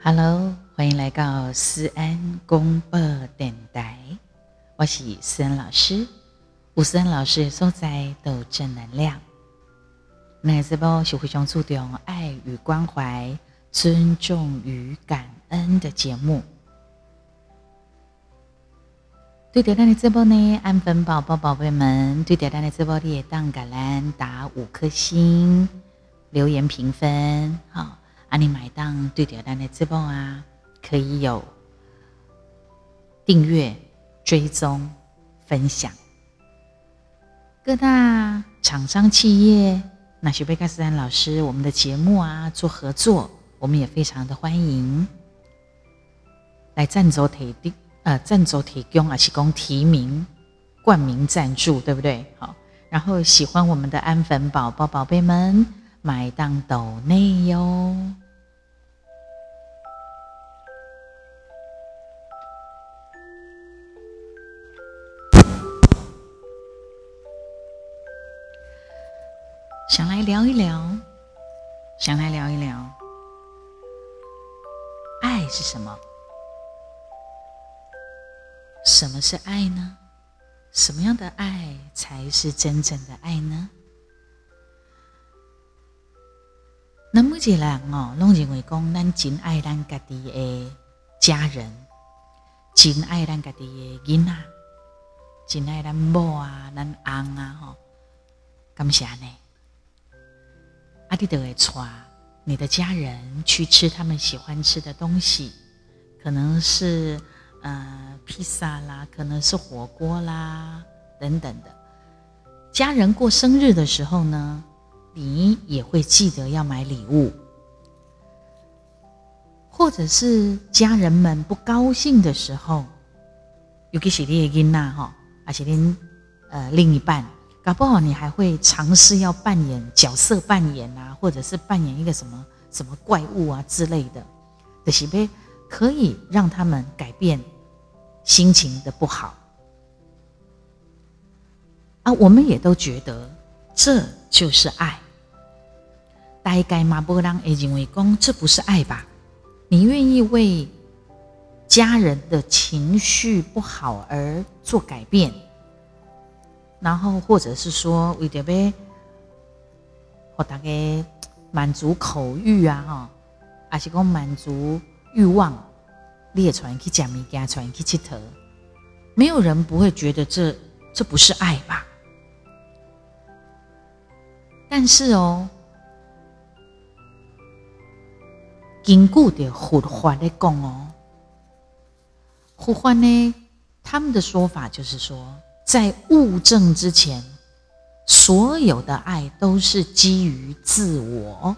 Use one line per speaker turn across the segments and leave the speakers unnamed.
Hello，欢迎来到思安公播电台，我是思安老师。吴思安老师所在都正能量。那这波是非常注重爱与关怀、尊重与感恩的节目。对点赞的这波呢，安粉宝宝宝贝们，对点赞的这波的当橄榄打五颗星，留言评分，好。啊，你买档对点单的直播啊，可以有订阅、追踪、分享。各大厂商企业，那许贝克斯坦老师，我们的节目啊，做合作，我们也非常的欢迎来赞助提的，呃，赞助提供啊，提供提名、冠名赞助，对不对？好，然后喜欢我们的安粉宝宝宝贝们。买档抖内哟，聊一聊，想来聊一聊，爱是什么？什么是爱呢？什么样的爱才是真正的爱呢？那么一个人哦，拢认为讲，咱真爱咱家己的家人，真爱咱家己的囡仔，真爱咱某啊，咱翁啊，吼，感谢呢。阿弟德会带你的家人去吃他们喜欢吃的东西，可能是呃披萨啦，可能是火锅啦等等的。家人过生日的时候呢，你也会记得要买礼物，或者是家人们不高兴的时候，尤其是你的囡仔哈，而且您呃另一半，搞不好你还会尝试要扮演角色扮演啊，或者是扮演一个什么什么怪物啊之类的，的是不可以让他们改变心情的不好啊，我们也都觉得这就是爱。大概嘛，不让会认为讲这不是爱吧？你愿意为家人的情绪不好而做改变，然后或者是说为着要和大家满足口欲啊，哈，还是讲满足欲望，你也传去讲物件，传去佚佗，没有人不会觉得这这不是爱吧？但是哦。根据的佛法的讲哦，佛法呢，他们的说法就是说，在物证之前，所有的爱都是基于自我，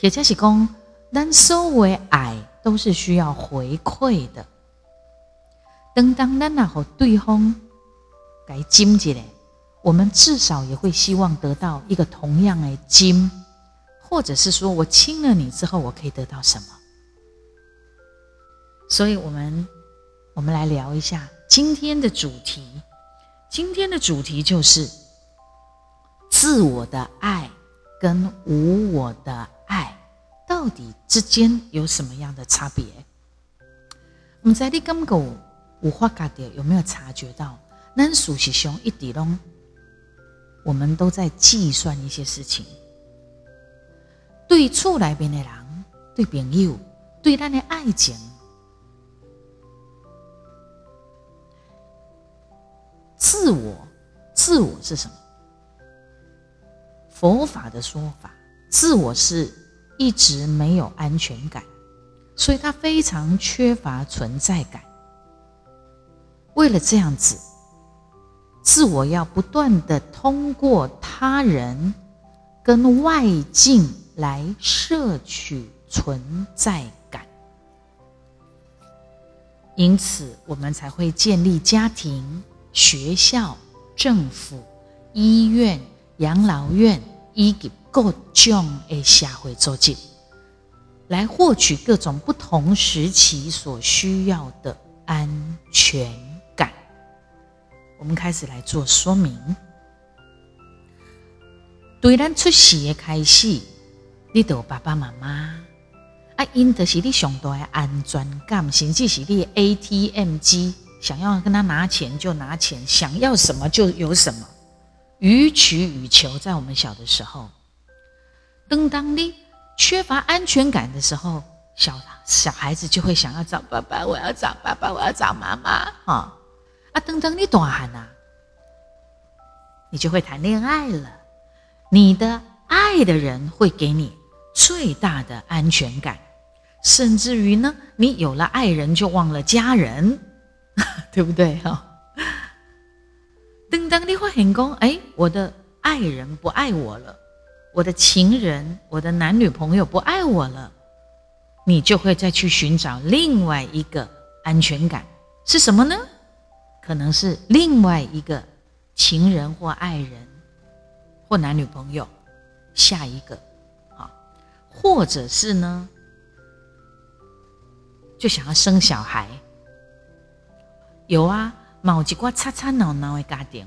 也就是讲，但所谓爱都是需要回馈的。等当咱那和对方该金起来，我们至少也会希望得到一个同样的金。或者是说我亲了你之后，我可以得到什么？所以，我们我们来聊一下今天的主题。今天的主题就是自我的爱跟无我的爱到底之间有什么样的差别？我们在你刚刚无法觉有没有察觉到？咱事实上一直拢，我们都在计算一些事情。对厝内边的人，对朋友，对咱的爱情，自我，自我是什么？佛法的说法，自我是一直没有安全感，所以他非常缺乏存在感。为了这样子，自我要不断的通过他人跟外境。来摄取存在感，因此我们才会建立家庭、学校、政府、医院、养老院以及各种的社会组织，来获取各种不同时期所需要的安全感。我们开始来做说明，对咱出世的开始。你的爸爸妈妈，啊，因的是你上大的安全感，甚至是你的 ATM 机，想要跟他拿钱就拿钱，想要什么就有什么，予取予求。在我们小的时候，当当你缺乏安全感的时候，小小孩子就会想要找爸爸，我要找爸爸，我要找妈妈。哈啊，当当你大汉啊，你就会谈恋爱了，你的爱的人会给你最大的安全感。甚至于呢，你有了爱人就忘了家人，对不对？哈，等当你发现说，哎，我的爱人不爱我了，我的情人、我的男女朋友不爱我了，你就会再去寻找另外一个安全感，是什么呢？可能是另外一个情人或爱人或男女朋友，下一个，好，或者是呢？就想要生小孩，有啊，某几挂吵吵闹闹的家庭，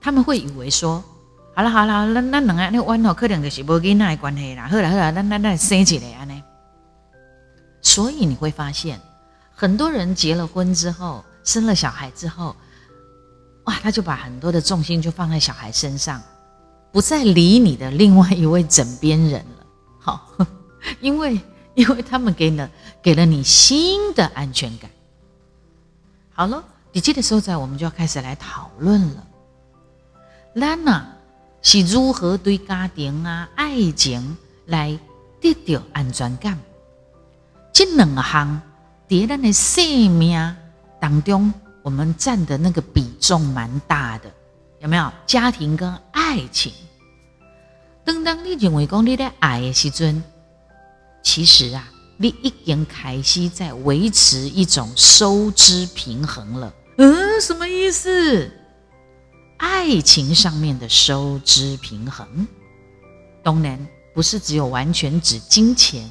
他们会以为说，好了好了，那那两个那弯头可能就是无跟那关系啦，好了好了，那那那生起来啊呢。所以你会发现，很多人结了婚之后，生了小孩之后，哇，他就把很多的重心就放在小孩身上，不再理你的另外一位枕边人了。好，因为。因为他们给了给了你新的安全感。好了，你记得时候在，我们就要开始来讨论了。咱呐是如何对家庭啊、爱情来得到安全感？这两项在咱的生命当中，我们占的那个比重蛮大的，有没有？家庭跟爱情。当当你认为讲你在爱的时阵。其实啊，你已经开始在维持一种收支平衡了。嗯，什么意思？爱情上面的收支平衡，当然不是只有完全指金钱。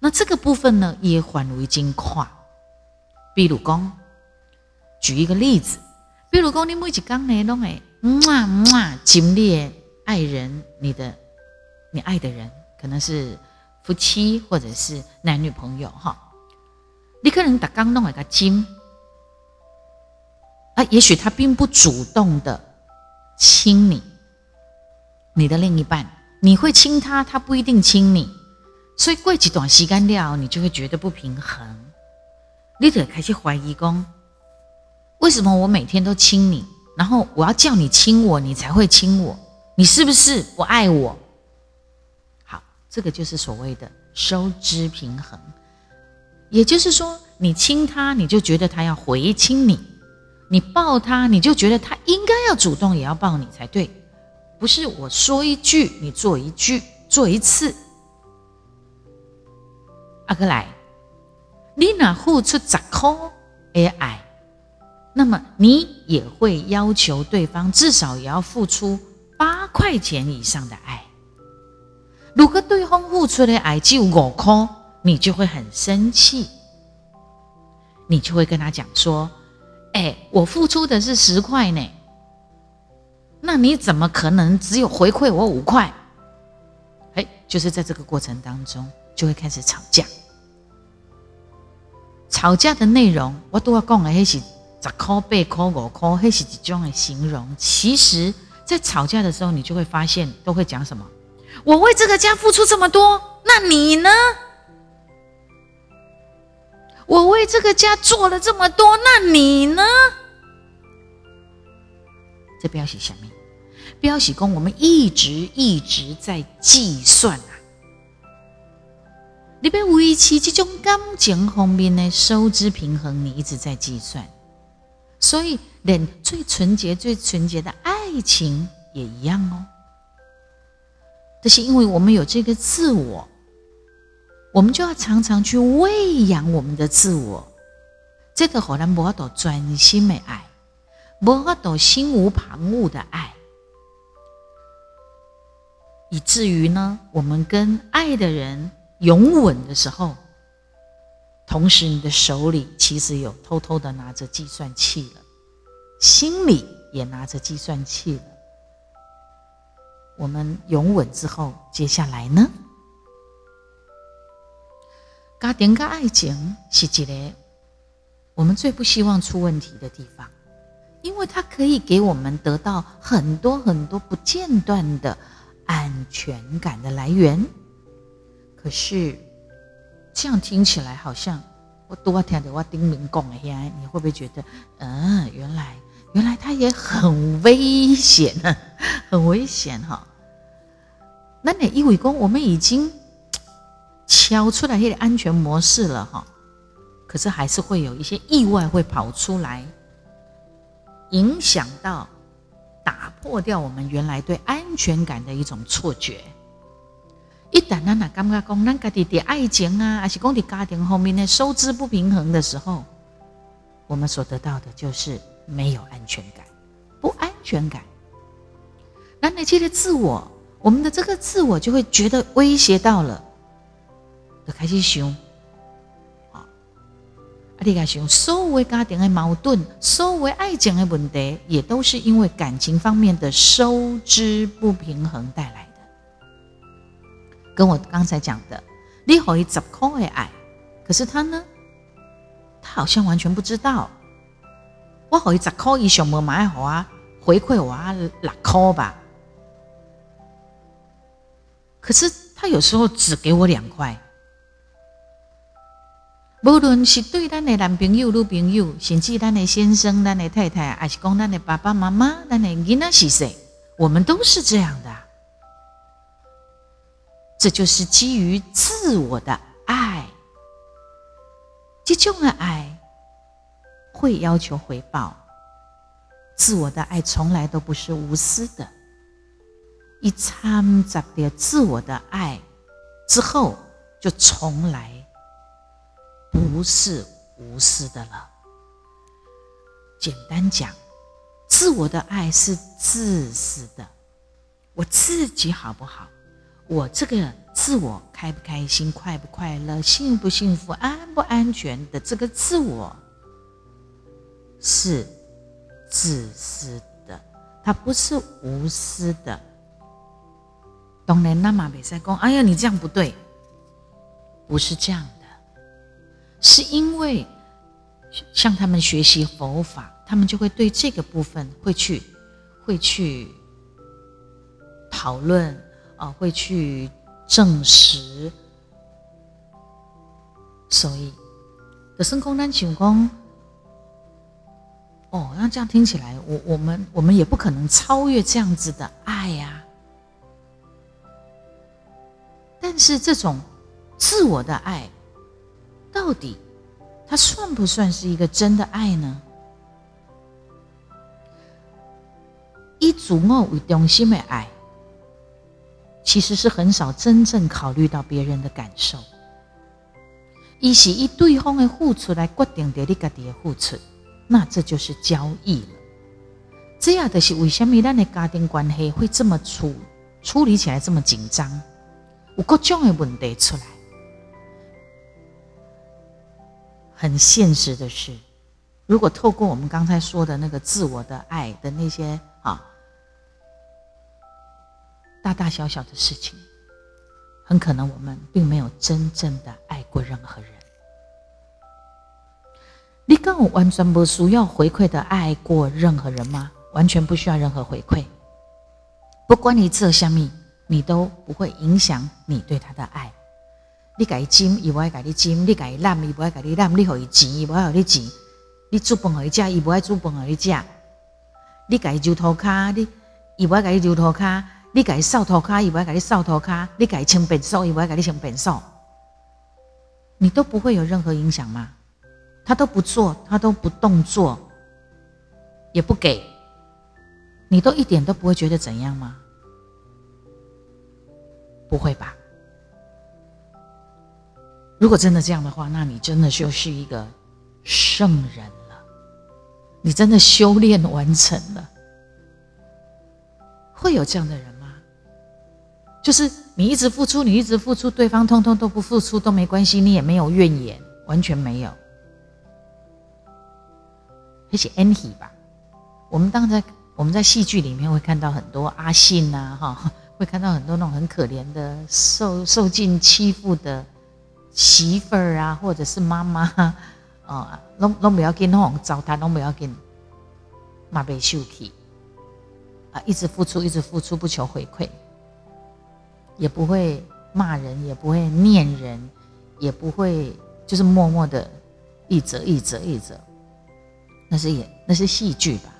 那这个部分呢，也范围金跨。比如讲，举一个例子，比如讲，你每一天呢，都会嗯嘛嗯啊，经历爱人，你的，你爱的人。可能是夫妻或者是男女朋友哈，你可能打刚弄了个亲。啊，也许他并不主动的亲你，你的另一半，你会亲他，他不一定亲你，所以过几段时间了，你就会觉得不平衡，你得开始怀疑公，为什么我每天都亲你，然后我要叫你亲我，你才会亲我，你是不是不爱我？这个就是所谓的收支平衡，也就是说，你亲他，你就觉得他要回亲你；你抱他，你就觉得他应该要主动也要抱你才对。不是我说一句，你做一句，做一次。阿哥来，你哪付出十块的爱，那么你也会要求对方至少也要付出八块钱以上的爱。如果对方付出的爱只有五块，你就会很生气，你就会跟他讲说：“哎，我付出的是十块呢，那你怎么可能只有回馈我五块？”哎，就是在这个过程当中，就会开始吵架。吵架的内容，我都要讲的，那是十块、八块、五块，那是一种的形容。其实，在吵架的时候，你就会发现，都会讲什么？我为这个家付出这么多，那你呢？我为这个家做了这么多，那你呢？这表示什么？表示说我们一直一直在计算啊！你被维持这种感情方面的收支平衡，你一直在计算，所以连最纯洁、最纯洁的爱情也一样哦。这是因为我们有这个自我，我们就要常常去喂养我们的自我。这个好难博到专心的爱，博到心无旁骛的爱，以至于呢，我们跟爱的人拥吻的时候，同时你的手里其实有偷偷的拿着计算器了，心里也拿着计算器了。我们拥吻之后，接下来呢？家庭跟爱情是一个我们最不希望出问题的地方，因为它可以给我们得到很多很多不间断的安全感的来源。可是这样听起来好像我多听的我丁明讲的，你会不会觉得，嗯，原来原来它也很危险呢，很危险哈。那你以为说我们已经 敲出来一个安全模式了哈，可是还是会有一些意外会跑出来，影响到、打破掉我们原来对安全感的一种错觉。一旦咱那感觉讲，咱家己的爱情啊，还是讲的家庭后面的收支不平衡的时候，我们所得到的就是没有安全感，不安全感。那你这个自我。我们的这个自我就会觉得威胁到了，就开始想，啊，你开始想，所有家庭的矛盾，所有爱情的问题，也都是因为感情方面的收支不平衡带来的。跟我刚才讲的，你可以十块的爱，可是他呢，他好像完全不知道，我可以十块以上没买好啊，回馈我啊六块吧。可是他有时候只给我两块，无论是对咱的男朋友、女朋友，甚至咱的先生、咱的太太，还是讲咱的爸爸妈妈、咱的囡仔是谁，我们都是这样的。这就是基于自我的爱，这种的爱会要求回报，自我的爱从来都不是无私的。一掺杂点自我的爱之后，就从来不是无私的了。简单讲，自我的爱是自私的。我自己好不好？我这个自我开不开心、快不快乐、幸不幸福、安不安全的这个自我，是自私的，它不是无私的。当然，那么比赛讲，哎呀，你这样不对，不是这样的，是因为向他们学习佛法，他们就会对这个部分会去会去讨论啊，会去证实。所以，的生空单请功，哦，那这样听起来，我我们我们也不可能超越这样子的爱呀。是这种自我的爱，到底它算不算是一个真的爱呢？以自我为中心的爱，其实是很少真正考虑到别人的感受。以是以对方的付出来决定着你自己的付出，那这就是交易了。这样的是为什么咱的家庭关系会这么处处理起来这么紧张？有各种的问题出来，很现实的是，如果透过我们刚才说的那个自我的爱的那些啊，大大小小的事情，很可能我们并没有真正的爱过任何人。你跟我完全不需要回馈的爱过任何人吗？完全不需要任何回馈，不管你做什么。你都不会影响你对他的爱。你给他金，伊不爱给你金；你给他揽，伊不爱给你揽；你给他钱，伊不爱给你钱；你煮饭给他吃，伊不爱煮饭给你吃；你给他揉涂骹，你伊不爱给你揉涂骹；你给他扫涂骹，伊不爱给你扫涂骹；你给他清便所，伊不爱给你清便所。你都不会有任何影响吗？他都不做，他都不动作，也不给，你都一点都不会觉得怎样吗？不会吧？如果真的这样的话，那你真的就是一个圣人了。你真的修炼完成了。会有这样的人吗？就是你一直付出，你一直付出，对方通通都不付出都没关系，你也没有怨言，完全没有。而且 Annie 吧，我们当在我们在戏剧里面会看到很多阿信呐，哈。会看到很多那种很可怜的、受受尽欺负的媳妇儿啊，或者是妈妈，啊，拢拢不要紧，拢糟蹋，拢不要紧，马背秀气啊，一直付出，一直付出，不求回馈，也不会骂人，也不会念人，也不会就是默默的一折一折一折，那是演，那是戏剧吧。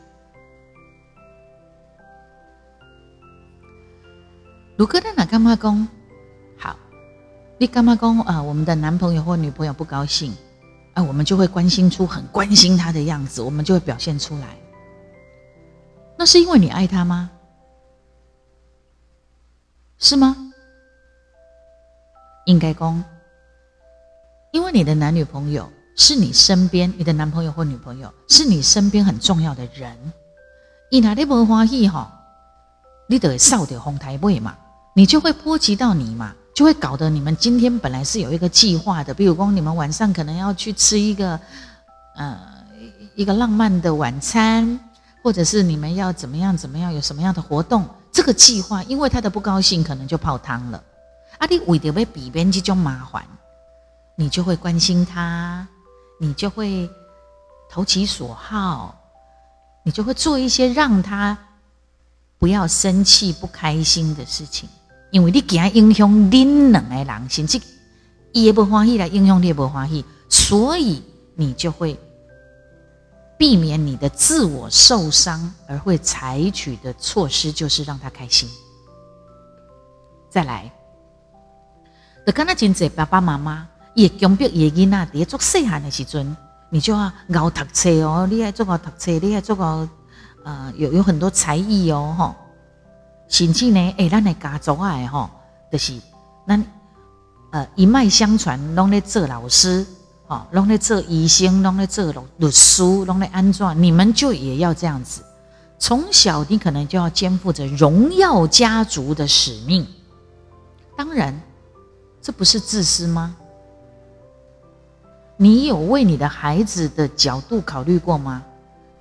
如果他哪干嘛讲好，你干嘛讲啊？我们的男朋友或女朋友不高兴，啊，我们就会关心出很关心他的样子，我们就会表现出来。那是因为你爱他吗？是吗？应该公，因为你的男女朋友是你身边，你的男朋友或女朋友是你身边很重要的人。伊哪里不欢喜哈？你得扫掉红台位嘛。你就会波及到你嘛，就会搞得你们今天本来是有一个计划的，比如说你们晚上可能要去吃一个，呃，一个浪漫的晚餐，或者是你们要怎么样怎么样，有什么样的活动，这个计划因为他的不高兴，可能就泡汤了。啊，你为着要避免这种麻烦，你就会关心他，你就会投其所好，你就会做一些让他不要生气、不开心的事情。因为你惊影响恁两个人，甚至伊也不欢喜来影响你也不欢喜，所以你就会避免你的自我受伤，而会采取的措施就是让他开心。再来，就刚才真济爸爸妈妈也强迫爷囡仔在做细汉的时阵，你就要熬读册哦，你爱做个读册，你爱做个呃有有很多才艺哦，吼。甚至呢，诶，咱的家族啊，吼，就是咱呃一脉相传，拢咧做老师，吼，拢咧做医生，拢咧做律律师，拢咧安怎？你们就也要这样子。从小你可能就要肩负着荣耀家族的使命。当然，这不是自私吗？你有为你的孩子的角度考虑过吗？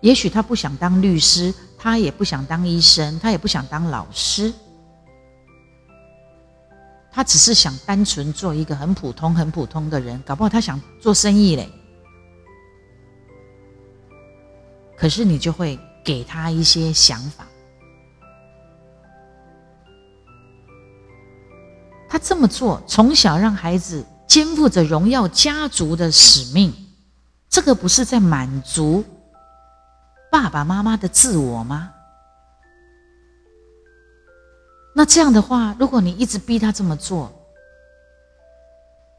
也许他不想当律师。他也不想当医生，他也不想当老师，他只是想单纯做一个很普通、很普通的人。搞不好他想做生意嘞，可是你就会给他一些想法。他这么做，从小让孩子肩负着荣耀家族的使命，这个不是在满足爸爸妈妈的自我吗？那这样的话，如果你一直逼他这么做，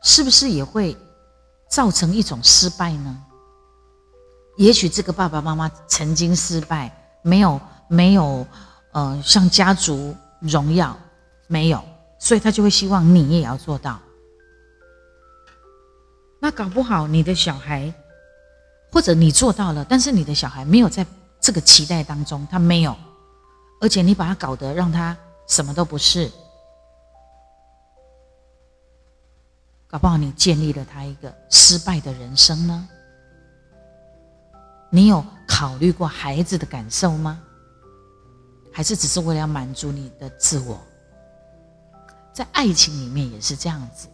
是不是也会造成一种失败呢？也许这个爸爸妈妈曾经失败，没有没有呃，像家族荣耀没有，所以他就会希望你也要做到。那搞不好你的小孩。或者你做到了，但是你的小孩没有在这个期待当中，他没有，而且你把他搞得让他什么都不是，搞不好你建立了他一个失败的人生呢？你有考虑过孩子的感受吗？还是只是为了满足你的自我？在爱情里面也是这样子，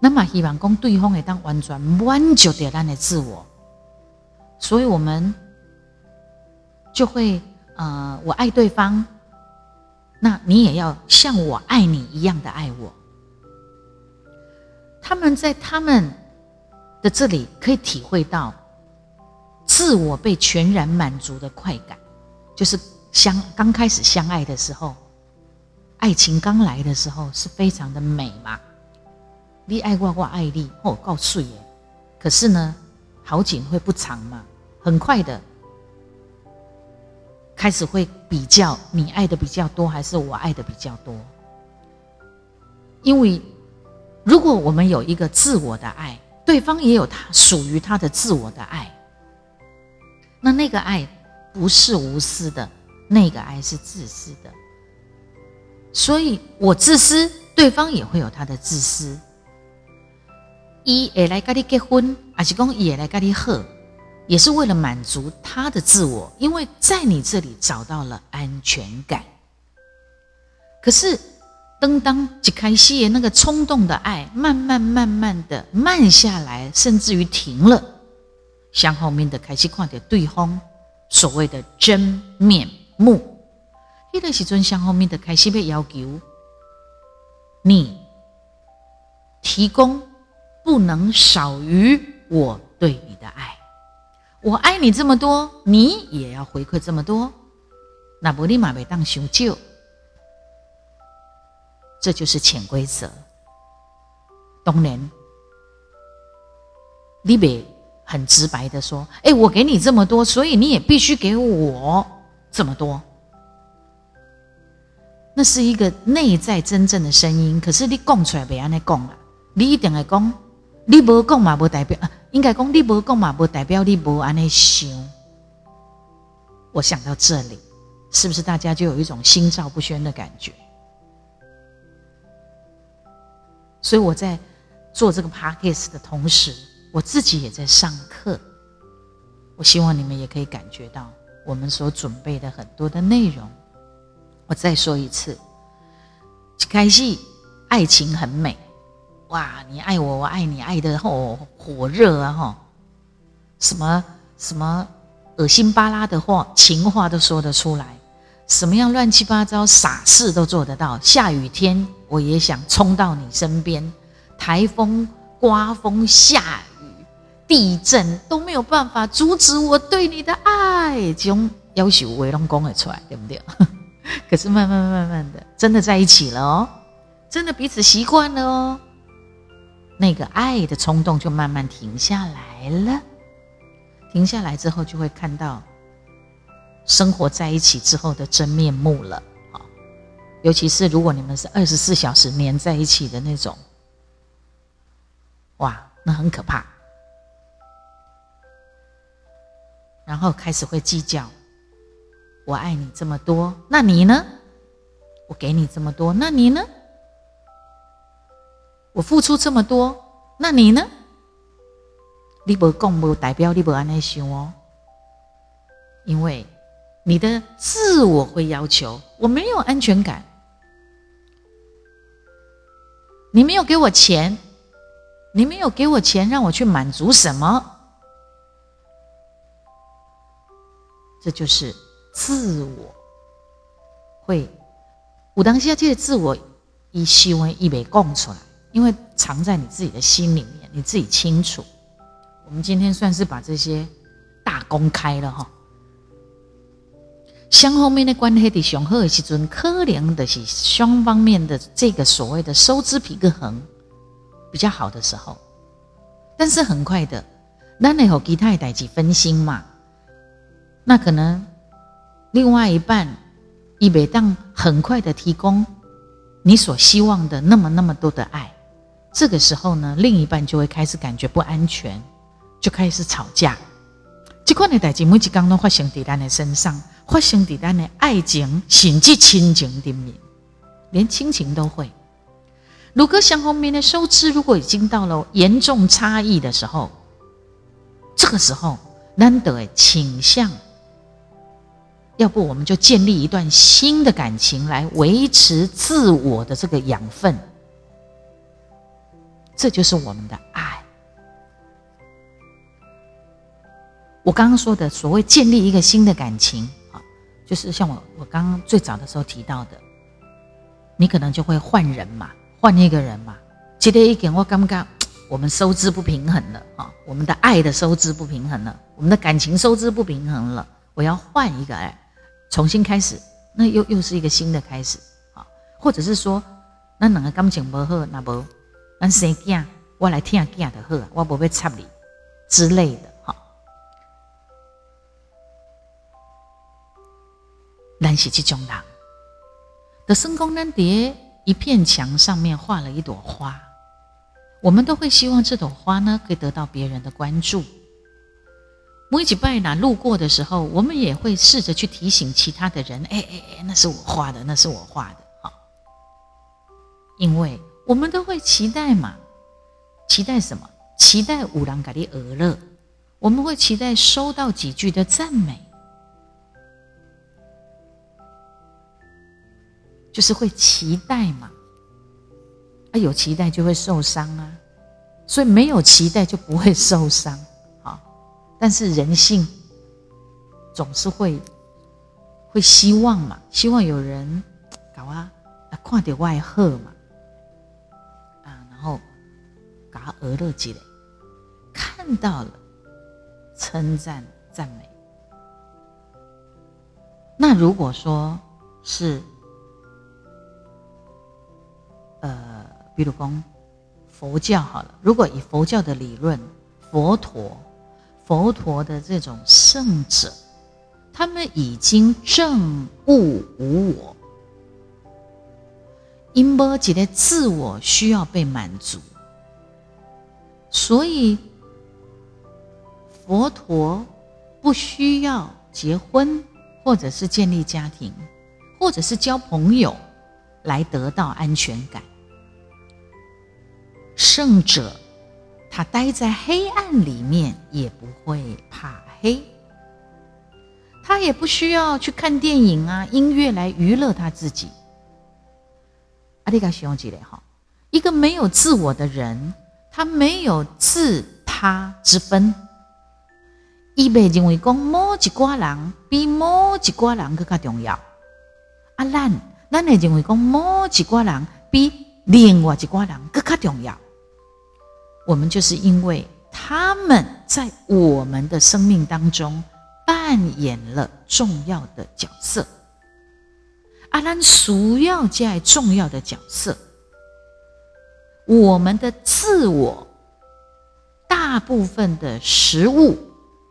那么希望讲对方会当完全满足掉咱的自我。所以我们就会，呃，我爱对方，那你也要像我爱你一样的爱我。他们在他们的这里可以体会到自我被全然满足的快感，就是相刚开始相爱的时候，爱情刚来的时候是非常的美嘛。你爱我，我爱你，哦，告诉耶。可是呢，好景会不长嘛，很快的开始会比较，你爱的比较多还是我爱的比较多？因为如果我们有一个自我的爱，对方也有他属于他的自我的爱，那那个爱不是无私的，那个爱是自私的。所以我自私，对方也会有他的自私。伊会来跟你结婚，还是讲伊会来跟你好，也是为了满足他的自我，因为在你这里找到了安全感。可是当当一开始的那个冲动的爱，慢慢慢慢的慢下来，甚至于停了，向后面的开始看到对方所谓的真面目，那个时阵向后面的开始被要求你提供不能少于我对你的爱，我爱你这么多，你也要回馈这么多，那不立马被当修旧。这就是潜规则。当然，你别很直白的说：“哎，我给你这么多，所以你也必须给我这么多。”那是一个内在真正的声音。可是你讲出来别安尼讲啊！你一定会讲，你无讲嘛，不代表啊，应该讲你无讲嘛，不代表你无安尼想。我想到这里，是不是大家就有一种心照不宣的感觉？所以我在做这个 podcast 的同时，我自己也在上课。我希望你们也可以感觉到我们所准备的很多的内容。我再说一次，开始爱情很美，哇！你爱我，我爱你，爱的吼火热啊吼！什么什么恶心巴拉的话，情话都说得出来。什么样乱七八糟傻事都做得到。下雨天我也想冲到你身边，台风、刮风、下雨、地震都没有办法阻止我对你的爱。这种要求我都讲得出来，对不对？可是慢慢慢慢的，真的在一起了哦，真的彼此习惯了哦，那个爱的冲动就慢慢停下来了。停下来之后，就会看到。生活在一起之后的真面目了，尤其是如果你们是二十四小时黏在一起的那种，哇，那很可怕。然后开始会计较，我爱你这么多，那你呢？我给你这么多，那你呢？我付出这么多，那你呢？你不讲不代表你不安内想哦，因为。你的自我会要求，我没有安全感。你没有给我钱，你没有给我钱，让我去满足什么？这就是自我会。我当下这个自我一希望一被供出来，因为藏在你自己的心里面，你自己清楚。我们今天算是把这些大公开了哈。相后面的关系的雄厚的时阵，可能的是双方面的这个所谓的收支平衡比较好的时候，但是很快的，咱会和其他的代志分心嘛，那可能另外一半以为当很快的提供你所希望的那么那么多的爱，这个时候呢，另一半就会开始感觉不安全，就开始吵架。这款的代志每一天都发生在咱的身上。发生在咱的爱情，甚至亲情里面，连亲情都会。如果双方面的收支如果已经到了严重差异的时候，这个时候难得倾向，要不我们就建立一段新的感情来维持自我的这个养分，这就是我们的爱。我刚刚说的所谓建立一个新的感情啊。就是像我我刚刚最早的时候提到的，你可能就会换人嘛，换一个人嘛。记得一点，我感觉我们收支不平衡了啊，我们的爱的收支不平衡了，我们的感情收支不平衡了。我要换一个爱，重新开始，那又又是一个新的开始啊。或者是说，那两个感情不好，那不，那生囝，我来听囝的好，我不会插你之类的哈。咱是这种人，的生功咱叠一片墙上面画了一朵花，我们都会希望这朵花呢可以得到别人的关注。每一起拜哪路过的时候，我们也会试着去提醒其他的人：哎哎哎，那是我画的，那是我画的。好，因为我们都会期待嘛，期待什么？期待五郎给你娱乐，我们会期待收到几句的赞美。就是会期待嘛，啊，有期待就会受伤啊，所以没有期待就不会受伤。啊，但是人性总是会会希望嘛，希望有人搞啊，看点外贺嘛，搞俄乐积累，看到了称赞赞美。那如果说是，呃，比如讲佛教好了，如果以佛教的理论，佛陀，佛陀的这种圣者，他们已经证悟无我，因为觉得自我需要被满足，所以佛陀不需要结婚。或者是建立家庭，或者是交朋友，来得到安全感。圣者，他待在黑暗里面也不会怕黑，他也不需要去看电影啊、音乐来娱乐他自己。阿里嘎兄弟嘞哈，一个没有自我的人，他没有自他之分。伊袂认为讲某一挂人比某一挂人更加重要，啊，咱咱会认为讲某一挂人比另外一挂人更加重要。我们就是因为他们在我们的生命当中扮演了重要的角色，啊，咱需要这重要的角色，我们的自我大部分的食物。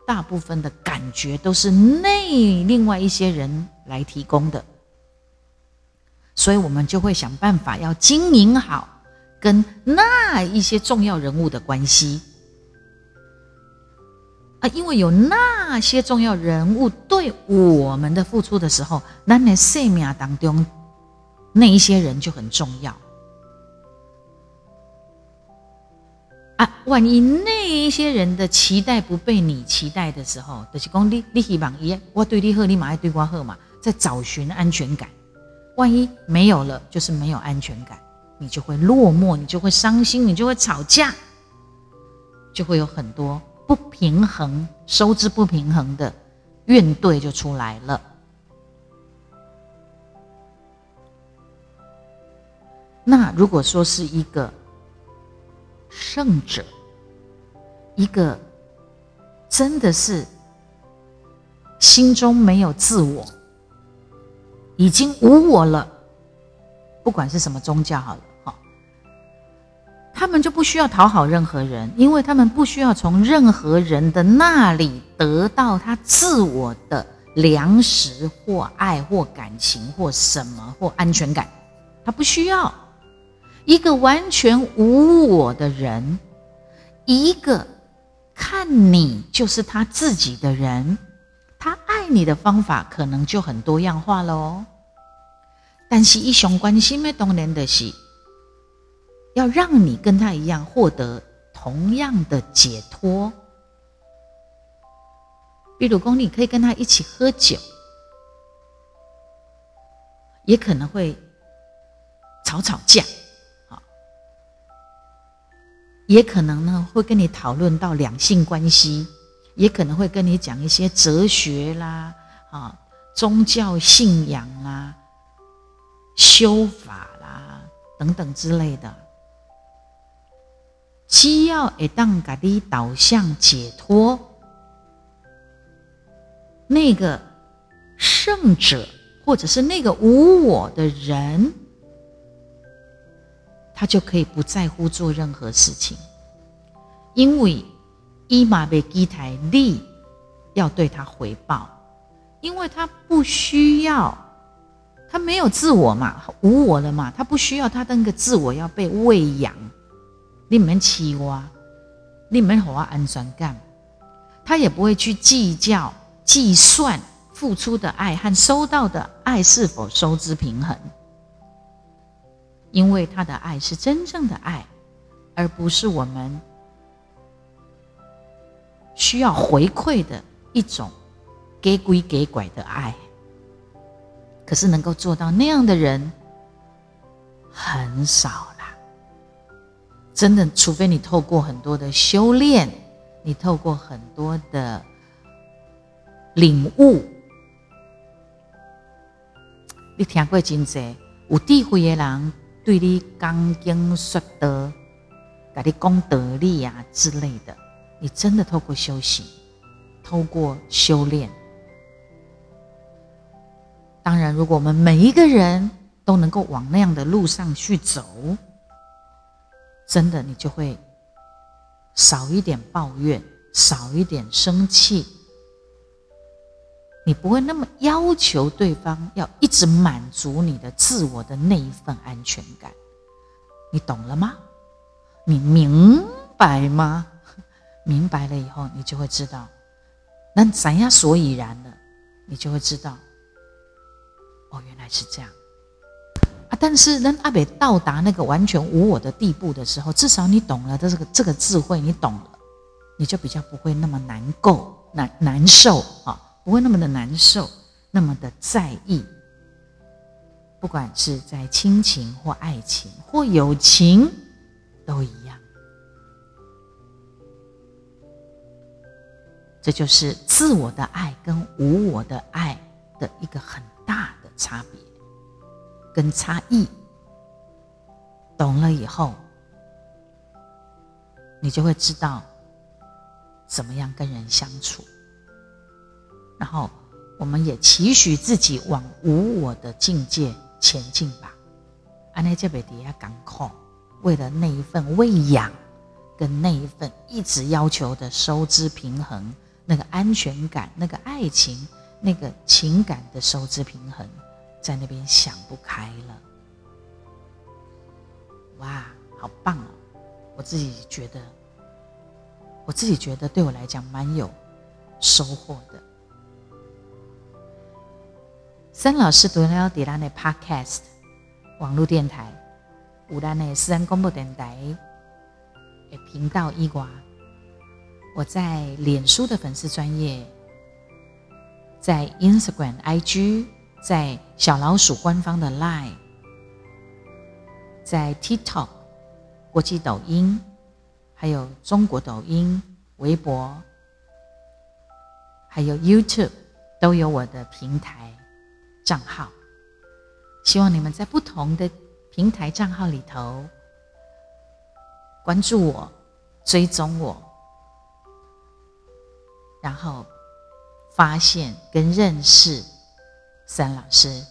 大部分的感觉都是内另外一些人来提供的，所以我们就会想办法要经营好跟那一些重要人物的关系啊，因为有那些重要人物对我们的付出的时候，那在生命当中那一些人就很重要。啊，万一那一些人的期待不被你期待的时候，就是讲你你希望耶，我对你好，你马上对我好嘛，在找寻安全感。万一没有了，就是没有安全感，你就会落寞，你就会伤心，你就会吵架，就会有很多不平衡、收支不平衡的怨怼就出来了。那如果说是一个。圣者，一个真的是心中没有自我，已经无我了。不管是什么宗教好了，哈，他们就不需要讨好任何人，因为他们不需要从任何人的那里得到他自我的粮食或爱或感情或什么或安全感，他不需要。一个完全无我的人，一个看你就是他自己的人，他爱你的方法可能就很多样化喽。但是，一雄关系的当然的是，要让你跟他一样获得同样的解脱。比如说，你可以跟他一起喝酒，也可能会吵吵架。也可能呢，会跟你讨论到两性关系，也可能会跟你讲一些哲学啦、啊宗教信仰啦、修法啦等等之类的。只要一旦给你导向解脱，那个圣者或者是那个无我的人。他就可以不在乎做任何事情，因为伊玛贝基台利要对他回报，因为他不需要，他没有自我嘛，无我了嘛，他不需要他的那个自我要被喂养，你们欺我，你们和我安全感，他也不会去计较计算付出的爱和收到的爱是否收支平衡。因为他的爱是真正的爱，而不是我们需要回馈的一种给鬼给拐的爱。可是能够做到那样的人很少啦，真的，除非你透过很多的修炼，你透过很多的领悟，你听过真济有智慧的人对你讲经说道，给你功德力啊之类的，你真的透过修行，透过修炼。当然，如果我们每一个人都能够往那样的路上去走。真的，你就会少一点抱怨，少一点生气。你不会那么要求对方要一直满足你的自我的那一份安全感。你懂了吗？你明白吗？明白了以后，你就会知道，那怎样所以然了，你就会知道，哦，原来是这样啊。但是，当阿北到达那个完全无我的地步的时候，至少你懂了这个这个智慧，你懂了，你就比较不会那么难过、难难受啊，不会那么的难受，那么的在意。不管是在亲情或爱情或友情，都一样。这就是自我的爱跟无我的爱的一个很大的差别。跟差异，懂了以后，你就会知道怎么样跟人相处。然后，我们也期许自己往无我的境界前进吧。安内这边底下港口，为了那一份喂养，跟那一份一直要求的收支平衡，那个安全感，那个爱情，那个情感的收支平衡。在那边想不开了，哇，好棒哦！我自己觉得，我自己觉得对我来讲蛮有收获的。森老师读了迪兰的 Podcast 网络电台，五兰的私人广播电台的频道一瓜，我在脸书的粉丝专业，在 Instagram IG。在小老鼠官方的 Line，在 TikTok 国际抖音，还有中国抖音、微博，还有 YouTube 都有我的平台账号。希望你们在不同的平台账号里头关注我、追踪我，然后发现跟认识。三老师，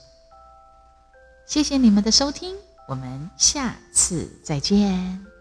谢谢你们的收听，我们下次再见。